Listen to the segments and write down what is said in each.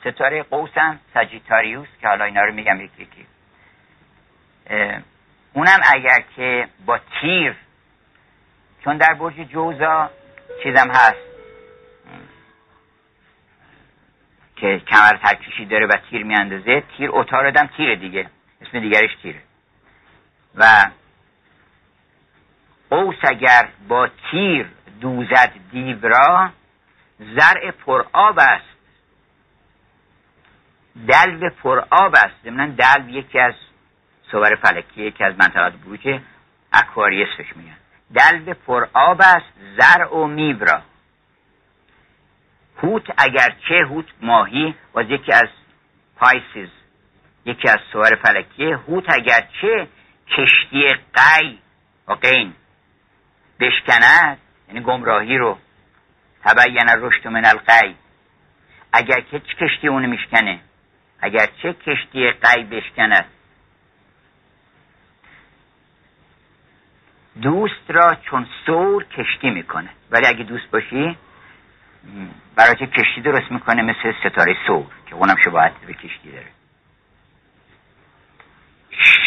ستاره قوسم سجیتاریوس که حالا اینا رو میگم یکی یکی. اونم اگر که با تیر چون در برج جوزا چیزم هست که کمر ترکشی داره و تیر میاندازه تیر اتار دم تیر دیگه اسم دیگرش تیره. و قوس اگر با تیر دوزد دیو را زرع پرآب است. دلو پرآب است. ضمنا دلو یکی از صور فلکی یکی از منطقة البروج Aquarius بهش میگن. دلو پرآب است زرع و میوه را. حوت اگر چه حوت ماهی و یکی از Pisces یکی از صور فلکی. حوت اگر چه کشتی غی و غین بشکند یعنی گمراهی رو. تبین رشد من القی. اگر که چه کشتی اونو میشکنه؟ اگر چه کشتی قی بشکند دوست را چون سور کشتی می‌کنه. ولی اگه دوست باشی برای کشتی درست می‌کنه؟ مثل ستاره سور که اونم شباهت به کشتی داره.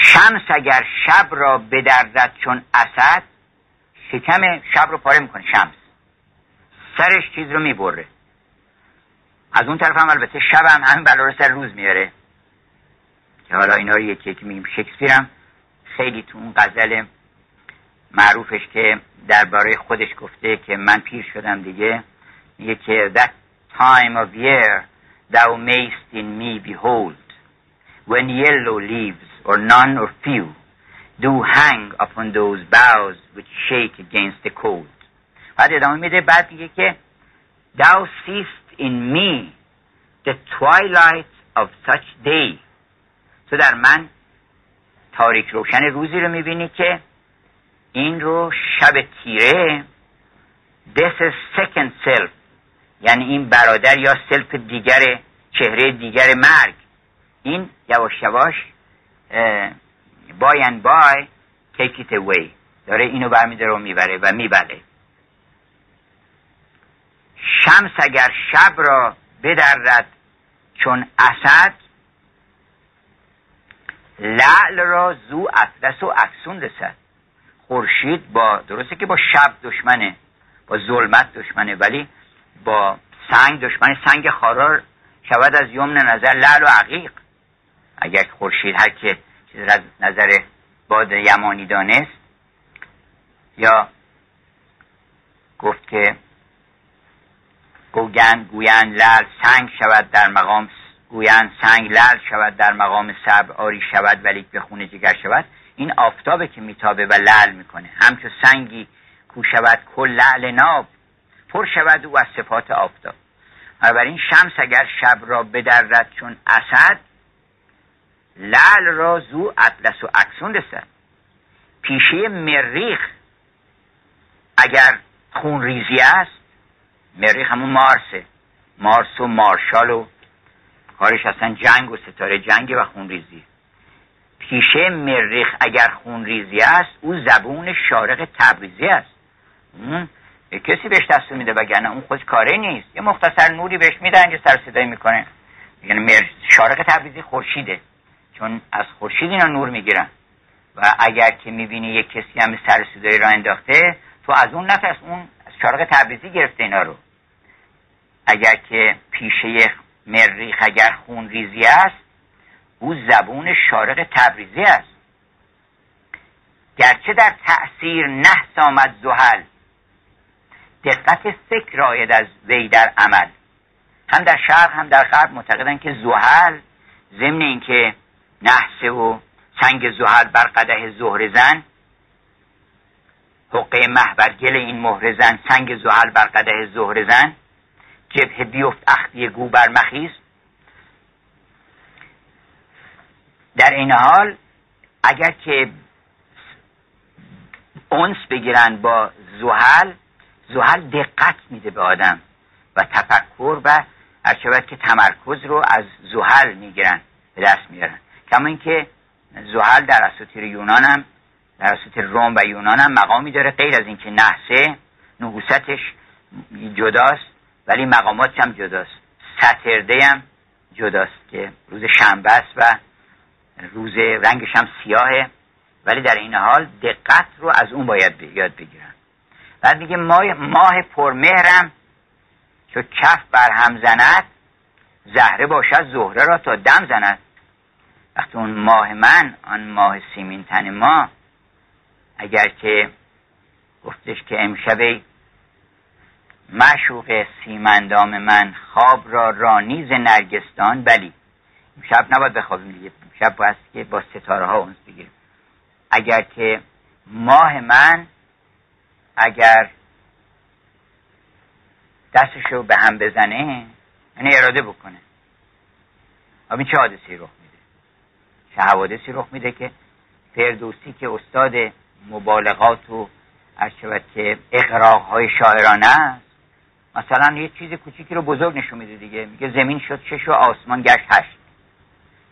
شمس اگر شب را بدرد چون اسد شکم شب رو پاره می‌کنه. شمس. سرش چیز رو می‌بره. از اون طرف هم البته شب هم همین بلا رو سر روز میاره. که حالا اینا رو یکی یکی میگیم شکسپیرم خیلی تو اون غزل معروفش که درباره خودش گفته که من پیر شدم دیگه. میگه که that time of year thou mayst in me behold. When yellow leaves or none or few do hang upon those boughs which shake against the cold. بعد ادامه میده. بعد میگه که thou seest in me the twilight of such day. تو در من تاریک روشن روزی رو می‌بینی که این رو شب تیره this is second self. یعنی این برادر یا سلف دیگر چهره دیگر مرگ. این یواش یواش بای and بای take it away. داره اینو برمیداره و می‌بره و می‌بره شمس اگر شب را بدرد چون اسد لعل را زو اطلس و اکسون رسد. خورشید با درسته که با شب دشمنه با ظلمت دشمنه ولی با سنگ دشمن سنگ خارار شود از یمن نظر لعل و عقیق. اگر خورشید هر که چیز از نظر باد یمانی دانست یا گفت که گوگند گویند لعل سنگ شود در مقام گویند سنگ لعل شود در مقام صبر آری شود ولی به خونه جگر شود. این آفتابه که میتابه و لعل می‌کنه. همچو سنگی کو شود کل لعل ناب پر شود او از صفات آفتاب. بنابراین شمس اگر شب را بدرد چون اسد لعل را زو اطلس و اکسون رسد. پیشه مریخ اگر خون ریزی است مریخ همون مارسه. مارس و مارشال و کارش اصلا جنگ و ستاره جنگ و خون ریزی پیشه مریخ اگر خون ریزی است او زبون شارق تبریزی است. کسی بهش دست میده وگرنه اون خود کاره نیست. یه مختصر نوری بهش میدن یه سر صدایی می‌کنه. یعنی مر... شارق تبریزی خورشیده. چون از خورشید اینا نور می‌گیرن. و اگر که می‌بینی یه کسی هم سر صدایی را انداخته تو از اون نفس اون از شارق تبریزی گرفته اینا رو. اگر که پیشه مریخ اگر خون ریزی است او زبون شارق تبریزی است. گرچه در تأثیر نحس آمد زحل دقت فکر آید از وی در عمل. هم در شرق هم در غرب معتقدن که زحل ضمن اینکه نحسه و سنگ زحل بر قده زهر زن حقه محبرگل این مهر زن سنگ زحل بر قده زهر زن. جبه بیفت اختی گو بر مخیز. در این حال اگر که اونس بگیرن با زحل زحل دقت میده به آدم و تفکر و شود که تمرکز رو از زحل می‌گیرن به دست میارن. کما اینکه زحل در اساطیر یونان هم در روم و یونان هم مقامی داره غیر از اینکه نحسه نحوستش جداست ولی مقامات هم جداست. سترده هم جداست که روز شنبه است و روز رنگش هم سیاهه. ولی در این حال دقت رو از اون باید یاد بگیرم بعد میگه ماه, ماه پرمهرم که کف بر هم زند زهره باشد زهره را تا دم زند. وقتی اون ماه من آن ماه سیمین تن ما اگر که گفتش که امشب مشوق سیمندام من خواب را رانیز نرگستان بلی. شب نباید بخوابیم دیگه شب باید که با ستاره ها اونس بگیریم. اگر که ماه من اگر دستشو به هم بزنه یعنی اراده بکنه. خب این چه حادثی رخ میده؟ چه حوادثی رخ میده که فردوسی که استاد مبالغات و شود که اقراق های شاعرانه است. مثلا یه چیز کوچیکی رو بزرگ نشون میده دیگه. میگه زمین شد شش و آسمان گشت هشت.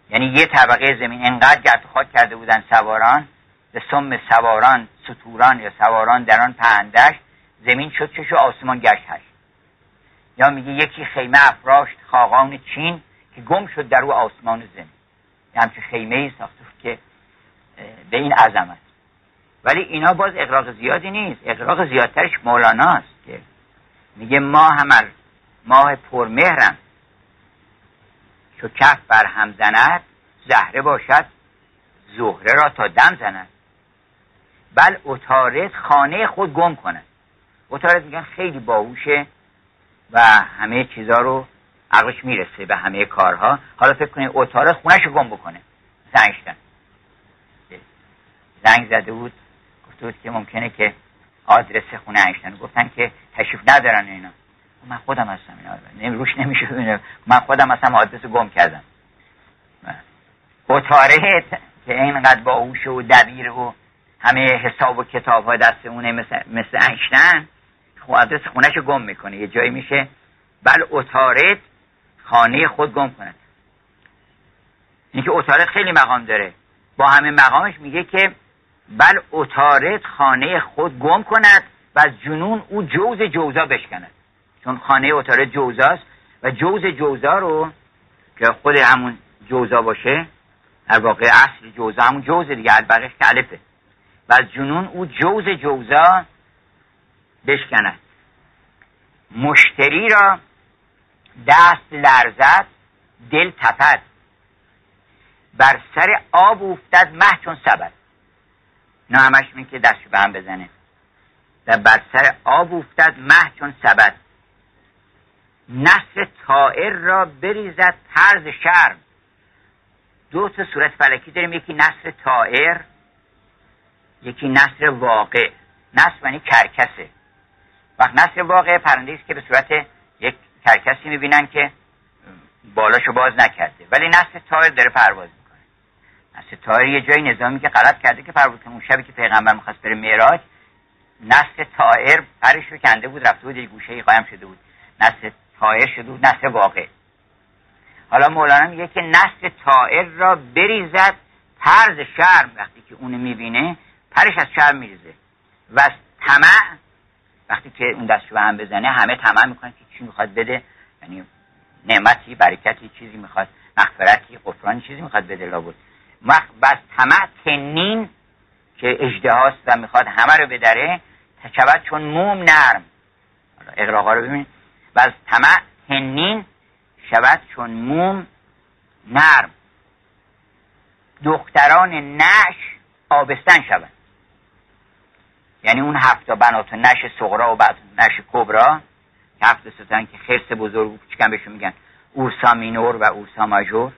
یعنی یه طبقه زمین انقدر گرد خاک کرده بودن سواران به سم سواران سطوران یا سواران در آن پهندش زمین شد شش و آسمان گشت هشت. یا میگه یکی خیمه افراشت خاقان چین که گم شد در او آسمان زمین. یه همچه خیمه ای ساخته که به این عظمت. ولی اینا باز اقراق زیادی نیست. اقراق زیادترش مولانا که. میگه ما همر ماه پرمهرم. چو کف بر هم زند زهره باشد زهره را تا دم زند. بل اتارت خانه خود گم کند. اتارت میگن خیلی باهوشه و همه چیزها رو عقلش می‌رسه به همه کارها. حالا فکر کنید اتارت خونش رو گم بکنه. زنگشتن زنگ زده بود. بود که ممکنه که آدرس خونه اینشتن گفتن که تشریف ندارن اینا. من خودم هستم اینا. روش نمیشه من خودم هستم آدرس گم کردم. اتاره که اینقدر باهوش و دبیر و همه حساب و کتاب های دست اونه مثل, مثل خب آدرس خونهش گم می‌کنه. یه جایی میشه. بل اتارت خانه خود گم کند اینکه اتارت خیلی مقام داره. با همه مقامش میگه که بل اتارت خانه خود گم کند و از جنون او جوز جوزا بشکند. چون خانه اتارت جوزاست و جوز جوزا رو که خود همون جوزا باشه در واقع اصل جوزا همون جوز دیگه البقیش که و از جنون او جوز جوزا بشکند. مشتری را دست لرزد دل تپد. بر سر آب افتد مه چون سبد. نه همش که دستشو به هم بزنه. و بر سر آب افتد مه چون سبد. نصر طائر را بریزد طرز شرم. دو تا صورت فلکی داریم. یکی نصر طائر یکی نصر واقع. نصر یعنی کرکسه. وقت نصر واقع پرنده است که به صورت یک کرکسی می‌بینن که بالاشو باز نکرده. ولی نصر طائر داره پرواز می‌کنه طائر یه جای نظامی که غلط کرده که کنه اون شبی که پیغمبر می‌خواست بره معراج نصر طائر پرش رو کنده بود رفته بود یه گوشه قایم شده بود. نصر طائر شده بود نصر واقع. حالا مولانا میگه که نصر طائر را بریزد طرز شرم وقتی که اونو می‌بینه پرش از شرم میریزه. و از طمع وقتی که اون دستشو به هم بزنه همه طمع می‌کنن که چی می‌خواد بده. یعنی نعمتی برکتی چیزی می‌خواد. مغفرتی قفرانی چیزی می‌خواد بده لابد. بس طمع تنین که اجدهاست و می‌خواد همه رو بدره تچبت چون موم نرم. اقراقا رو ببینید. و از طمع تنین شود چون موم نرم. دختران نش آبستن شود یعنی اون هفت بنات نش صغرا و بعد نش کبرا که هفت ستان که خرس بزرگ کوچکم بهشون میگن. اورسا مینور و اورسا ماژور.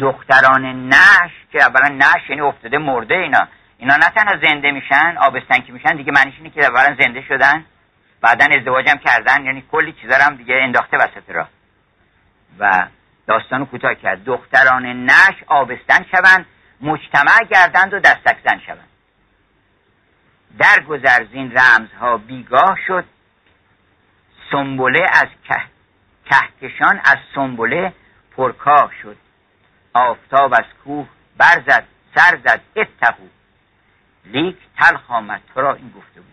دختران نش که اولا نش یعنی افتاده مرده اینا. اینا نه تنها زنده میشن آبستن که میشن دیگه معنیش اینه که اولا زنده شدن بعدا ازدواجم کردن یعنی کلی چیزا هم دیگه انداخته وسط را و داستانو کوتاه کرد. دختران نش آبستن شوند مجتمع گردند و دستک زن شوند. در گذرزین رمزها بیگاه شد. سنبله از کهکشان از سنبله پرکاه شد. آفتاب از کوه برزد سر زد اتقو لیک تلخ آمد تو را این گفته بود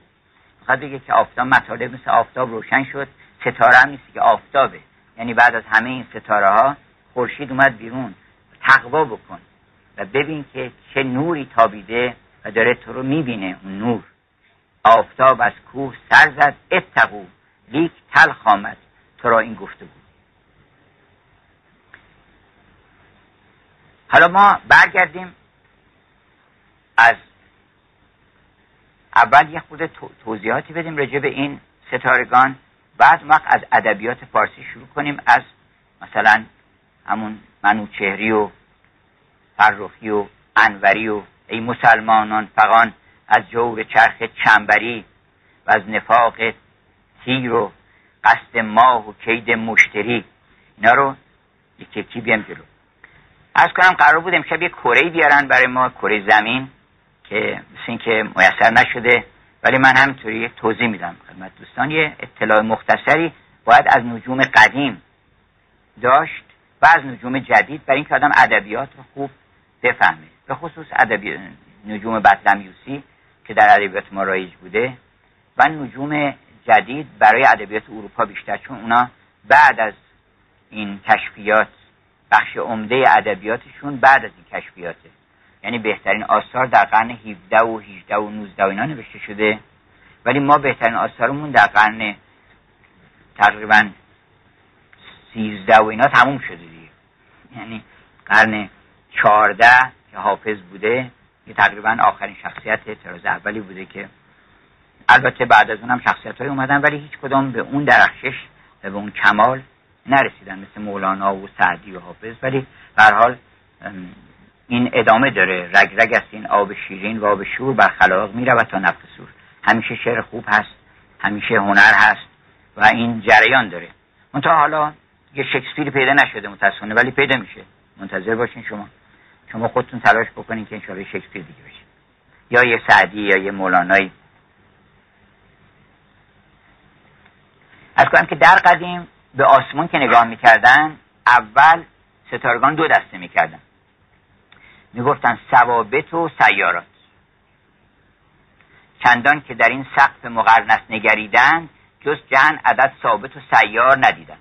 می‌خواد بگه که آفتاب مطالب مثل آفتاب روشن شد ستاره هم نیست که آفتابه. یعنی بعد از همه این ستاره ها خورشید اومد بیرون. تقوا بکن و ببین که چه نوری تابیده و داره تو رو می‌بینه اون نور. آفتاب از کوه سر زد اتقو لیک تلخ آمد تو را این گفته بود حالا ما برگردیم از اول یه خود توضیحاتی بدیم راجع به این ستارگان بعد وقت از ادبیات فارسی شروع کنیم از مثلا همون منوچهری و فرخی و انوری و ای مسلمانان فقان از جور چرخ چنبری و از نفاق تیر و قصد ماه و کید مشتری. اینا رو یکی یکی بیام جلو. از کنم قرار بود امشب یه کره بیارن برای ما کره زمین که مثل اینکه میسر نشده. ولی من همینطوری توضیح میدم خدمت دوستان. یه اطلاع مختصری باید از نجوم قدیم داشت و از نجوم جدید برای اینکه آدم ادبیات رو خوب بفهمه. به خصوص ادبی نجوم بطلمیوسی که در ادبیات ما رایج بوده و نجوم جدید برای ادبیات اروپا بیشتر. چون اونا بعد از این کشفیات بخش عمده ادبیاتشون بعد از این کشفیاته. یعنی بهترین آثار در قرن 17 و 18 و 19 و اینا نوشته شده. ولی ما بهترین آثارمون در قرن تقریبا 13 و اینا تموم شده دیگه. یعنی قرن 14 که حافظ بوده که تقریبا آخرین شخصیت اعتراض اولی بوده که البته بعد از اونم شخصیت های اومدن ولی هیچ کدام به اون درخشش و به اون کمال نرسیدن مثل مولانا و سعدی و حافظ ولی به حال این ادامه داره. رگ رگ است این آب شیرین و آب شور بر خلاق میره و تا نفت سور. همیشه شعر خوب هست همیشه هنر هست و این جریان داره. منتها حالا یه شکسپیر پیدا نشده متاسفانه ولی پیدا میشه. منتظر باشین شما. شما خودتون تلاش بکنین که انشاءالله شکسپیر دیگه بشه. یا یه سعدی یا یه مولانایی. از کنم که در قدیم به آسمون که نگاه می‌کردن اول ستارگان دو دسته می‌کردن. می‌گفتن ثوابت و سیارات. چندان که در این سقف مقرنس نگریدن جز جهن عدد ثابت و سیار ندیدن.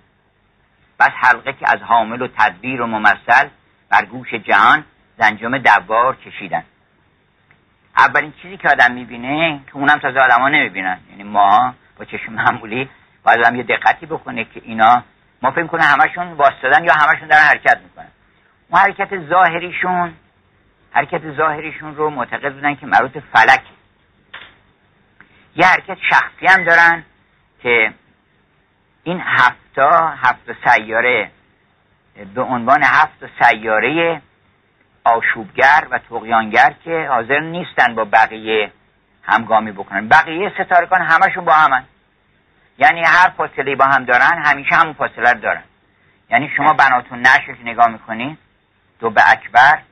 بس حلقه که از حامل و تدبیر و ممثل بر گوش جهان زنجام دوار کشیدن. اولین چیزی که آدم می‌بینه که اونم تازه آدما نمی‌بینن. یعنی ما با چشم معمولی باید هم یه دقتی بکنه که اینا ما فکر کنه همشون باستادن یا همشون دارن حرکت می‌کنن. اون حرکت ظاهریشون حرکت ظاهریشون رو معتقد بودن که مربوط فلک. یه حرکت شخصی هم دارن که این هفتا هفت سیاره به عنوان هفت سیاره آشوبگر و تقیانگر که حاضر نیستن با بقیه همگامی بکنن. بقیه ستارگان همشون با همن. یعنی هر فاصله با هم دارن همیشه همون فاصله رو دارن. یعنی شما بنات النعش نگاه می‌کنید دب اکبر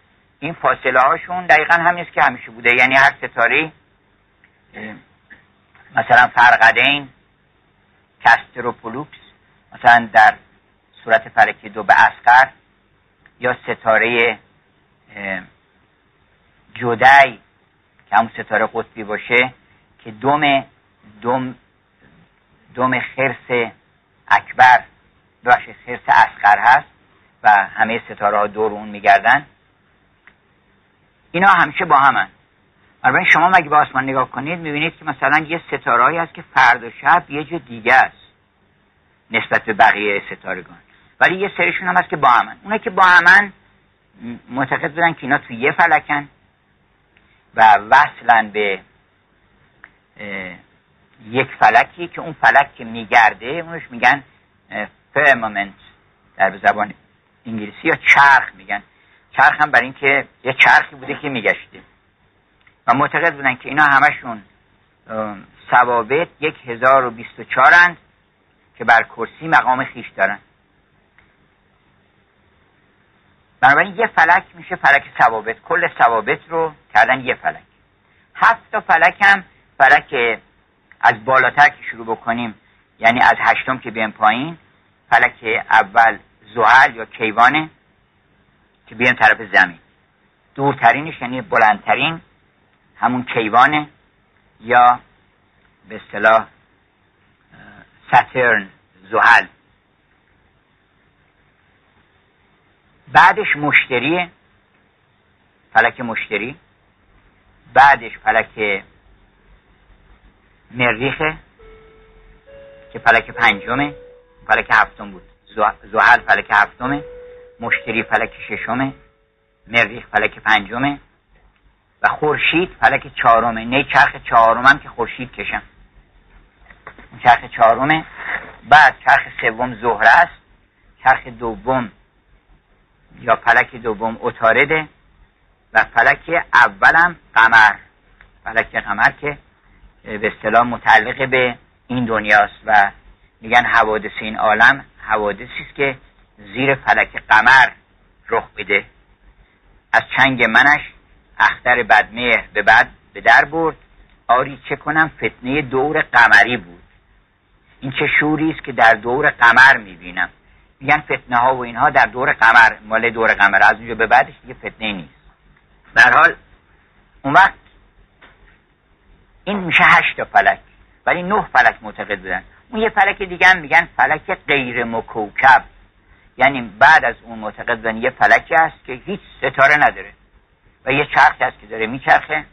این فاصله هاشون دقیقا همین که همیشه بوده. یعنی هر ستاره مثلا فرقدین کستر و پولوکس مثلا در صورت فلکی دب اصغر یا ستاره جدی که همون ستاره قطبی باشه که دم دم دوم خرس اکبر بخش خرس اسقر هست و همه ستاره ها دور اون میگردن. اینا همیشه با همن بنابراین شما مگه به آسمان نگاه کنید می‌بینید که مثلا یه ستارهایی هست که فرد و شب یه جو دیگه است نسبت به بقیه ستارگان. ولی یه سریشون هم هست که با همن اونا که با همن معتقد بودن که اینا تو یه فلکن و وصلن به یک فلکی که اون فلک که میگرده اونش میگن فرمامنت در زبان انگلیسی یا چرخ میگن. چرخ هم برای اینکه یه چرخی بوده که میگشته. و معتقد بودن که اینا همشون ثوابت یک هزار و بیست و چارند که بر کرسی مقام خیش دارن. بنابراین یه فلک میشه فلک ثوابت. کل ثوابت رو کردن یه فلک. هفت تا فلک هم فلک از بالاتر که شروع بکنیم یعنی از هشتم که بیم پایین فلک اول زحل یا کیوانه که بیان طرف زمین. دورترینش یعنی بلندترین همون کیوانه یا به اصطلاح ساترن زحل. بعدش مشتریه فلک مشتری. بعدش فلک مریخه که فلک پنجمه فلک هفتم بود. زحل فلک هفتمه مشتری فلک ششمه مریخ فلک پنجمه و خورشید فلک چهارمه. نه چرخ چهارمم که خورشید کشم. چرخ چهارمه. بعد چرخ سوم زهره است. چرخ دوم یا فلک دوم اتارده و فلک اولم قمر. فلک قمر که به اصطلاح متعلق به این دنیاست و میگن حوادث این عالم حوادثی است که زیر فلک قمر رخ بده. از چنگ منش اختر بدمهر به بعد به در برد. آری چه کنم فتنه دور قمری بود. این چه شوری است که در دور قمر می‌بینم. میگن فتنه ها و اینها در دور قمر مال دور قمر. از اونجا به بعدش دیگه فتنه نیست. در حال اون وقت این میشه هشت فلک. ولی نه فلک معتقد بودن. اون یه فلک دیگه هم میگن فلک غیر مکوکب. یعنی بعد از اون معتقد بودن یه فلکی هست که هیچ ستاره نداره. و یه چرخ هست که داره میچرخه.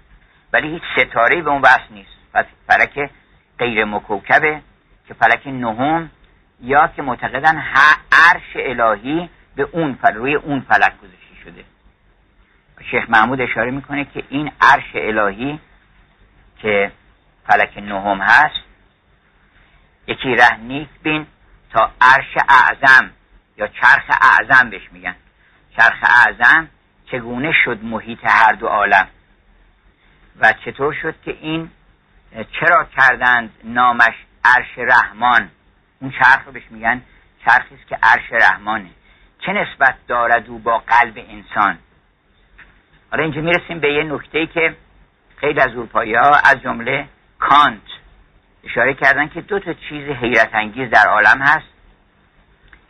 ولی هیچ ستاره به اون بحث نیست. پس فلک غیر مکوکبه که فلک نهم یا که معتقدن عرش الهی به اون فل... روی اون فلک گذاشته شده. شیخ محمود اشاره می‌کنه که این عرش الهی که فلک نهم هست یکی ره نیک بین تا عرش اعظم یا چرخ اعظم بهش میگن. چرخ اعظم چگونه شد محیط هر دو عالم؟ و چطور شد که این چرا کردند نامش عرش رحمان؟ اون چرخ رو بهش میگن چرخی است که عرش رحمانه. چه نسبت دارد او با قلب انسان؟ حالا اینجا می‌رسیم به یه نکته که خیلی از اروپایی ها از جمله کانت. اشاره کردن که دو تا چیز حیرت انگیز در عالم هست.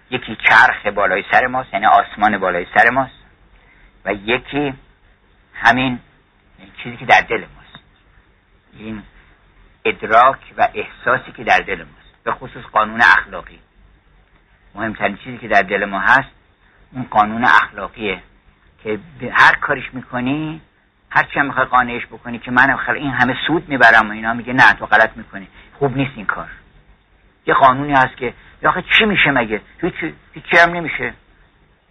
یکی چرخ بالای سر ماست یعنی آسمان بالای سر ماست. و یکی همین چیزی که در دل ماست. این ادراک و احساسی که در دل ماست. به خصوص قانون اخلاقی. مهمترین چیزی که در دل ما هست اون قانون اخلاقیه که هر کارش می‌کنی هر چی می‌خوای قانعش بکنی که من این همه سود می‌برم و اینا میگه نه تو غلط می‌کنی. خوب نیست این کار. یه قانونی هست که آخه چی میشه مگه؟ هیچی هیچی هم نمیشه.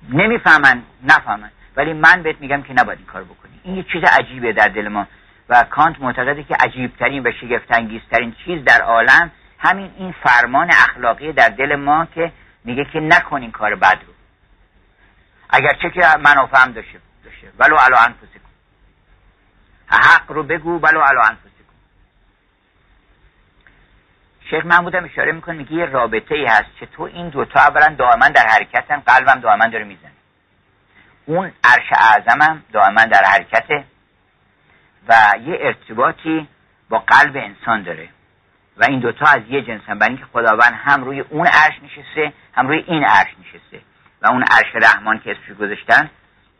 نمی‌فهمن نفهمن. ولی من بهت میگم که نباید این کار بکنی. این یه چیز عجیبه در دل ما. و کانت معتقده که عجیبترین و شگفتانگیزترین چیز در عالم همین این فرمان اخلاقی در دل ما که میگه که نکن این کار بد رو. اگرچه که منافع هم داشته داشته ولو علا انفسکم. حق رو بگو ولو علا انفسکم. شیخ محمود هم اشاره می‌کنه میگه یه رابطه ای هست که تو این دوتا اولا دائما در حرکتن قلبم دائما داره می‌زنه. اون عرش اعظمم دائما در حرکته و یه ارتباطی با قلب انسان داره. و این دوتا از یه جنسن برای اینکه خداوند هم روی اون عرش نشسته هم روی این عرش نشسته. و اون عرش رحمان که اسمش گذاشتن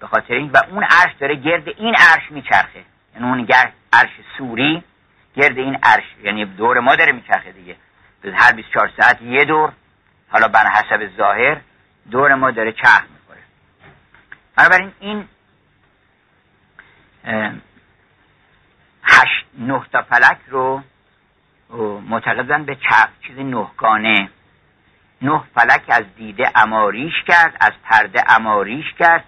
به خاطر این و اون عرش داره گرد این عرش میچرخه. یعنی اون عرش سوری گرد این عرش یعنی دور ما داره میچرخه دیگه. هر 24 ساعت یه دور حالا بر حسب ظاهر دور ما داره چرخ می‌خوره. بنابراین این هشت نه تا فلک رو معتقدن به چرخ چیز نهگانه. نه فلک از دیده اماریش کرد از پرده اماریش کرد.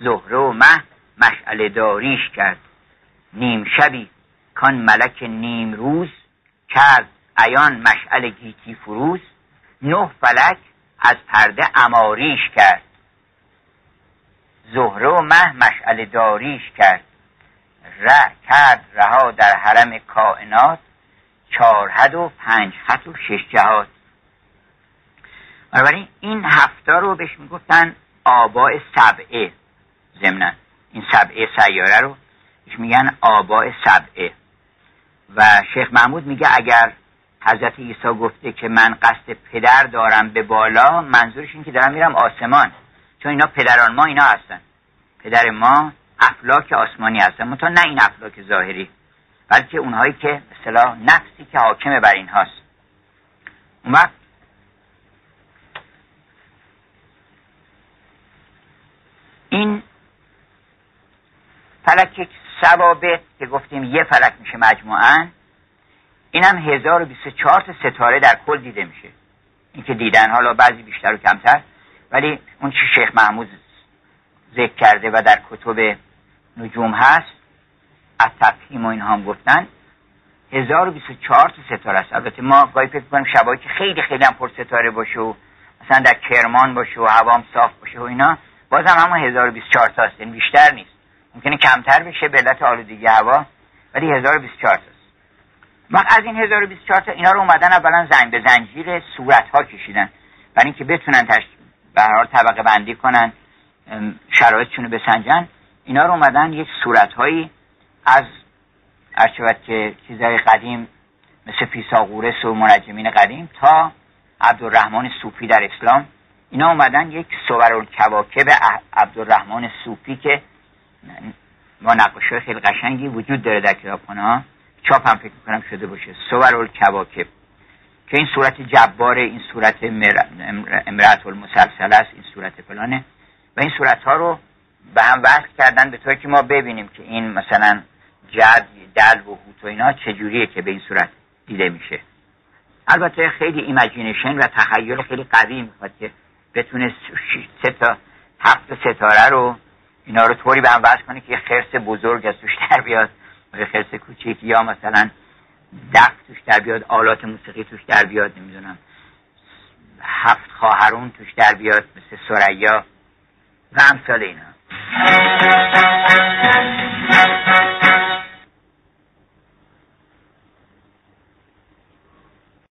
زهره و مه مشعل داریش کرد. نیم شبی کان ملک نیم روز کرد ایان مشعل گیتی فروز نه فلک از پرده اماریش کرد. زهره و مه مشعل داریش کرد. ره کرد رها در حرم کائنات چهار حد و پنج حد و شش جهات. بنابراین این هفته رو بهش می‌گفتن آباء سبعه ضمنا. این سبعه سیاره رو میگن آباء سبعه. و شیخ محمود میگه اگر حضرت عیسی گفته که من قصد پدر دارم به بالا منظورش این که دارم میرم آسمان. چون اینا پدران ما اینا هستن. پدر ما افلاک آسمانی هستن. منتها نه این افلاک ظاهری بلکه اونهایی که اصطلاح نفسی که حاکم بر این هاست اون وقت این فلک ثوابت که گفتیم یه فلک میشه مجموعا اینم 1024 تا ستاره در کل دیده میشه. این که دیدن حالا بعضی بیشتر و کمتر ولی اون چی شیخ محمود ذکر کرده و در کتب نجوم هست از تفهیم و اینها هم گفتن 1024 تا ستاره است. البته ما گاهی فکر کنیم شبایی که خیلی خیلی هم پر ستاره باشه و مثلا در کرمان باشه و هوام صاف باشه و اینا بازم همون 1024 تا است. یعنی بیشتر نیست. ممکنه کمتر بشه به علت آلودگی هوا ولی 1024 تا است ما از این 1024 تا اینا رو اومدن اولا زنگ به زنجیر صورت ها کشیدن. برای اینکه بتونن تش... به هر طبقه بندی کنن شرایطشون رو بسنجن اینا رو اومدن یک صورت هایی از ارشبت که چیزهای قدیم مثل فیساغورس و منجمین قدیم تا عبدالرحمن صوفی در اسلام. اینا اومدن یک صور کواکب عبدالرحمن صوفی که ما نقاشه خیلی قشنگی وجود داره در کتابخانه ها. چاپ هم فکر کنم شده باشه. صور کواکب که این صورت جبار این صورت امرأة المسلسله است این صورت فلانه. و این صورت ها رو به هم وصل کردن به طوری که ما ببینیم که این مثلا جدی دلو و حوت و اینا چجوریه که به این صورت دیده میشه. البته خیلی imagination و تخیل خیلی قوی می‌خواد که بتونه سه تا هفت ستاره رو اینا رو طوری به هم وصل کنه که یه خرس بزرگ از توش در بیاد. یه خرس کوچیک یا مثلا دف توش در بیاد آلات موسیقی توش در بیاد نمی‌دونم. هفت خواهرون توش در بیاد مثل سریا و امثال اینا.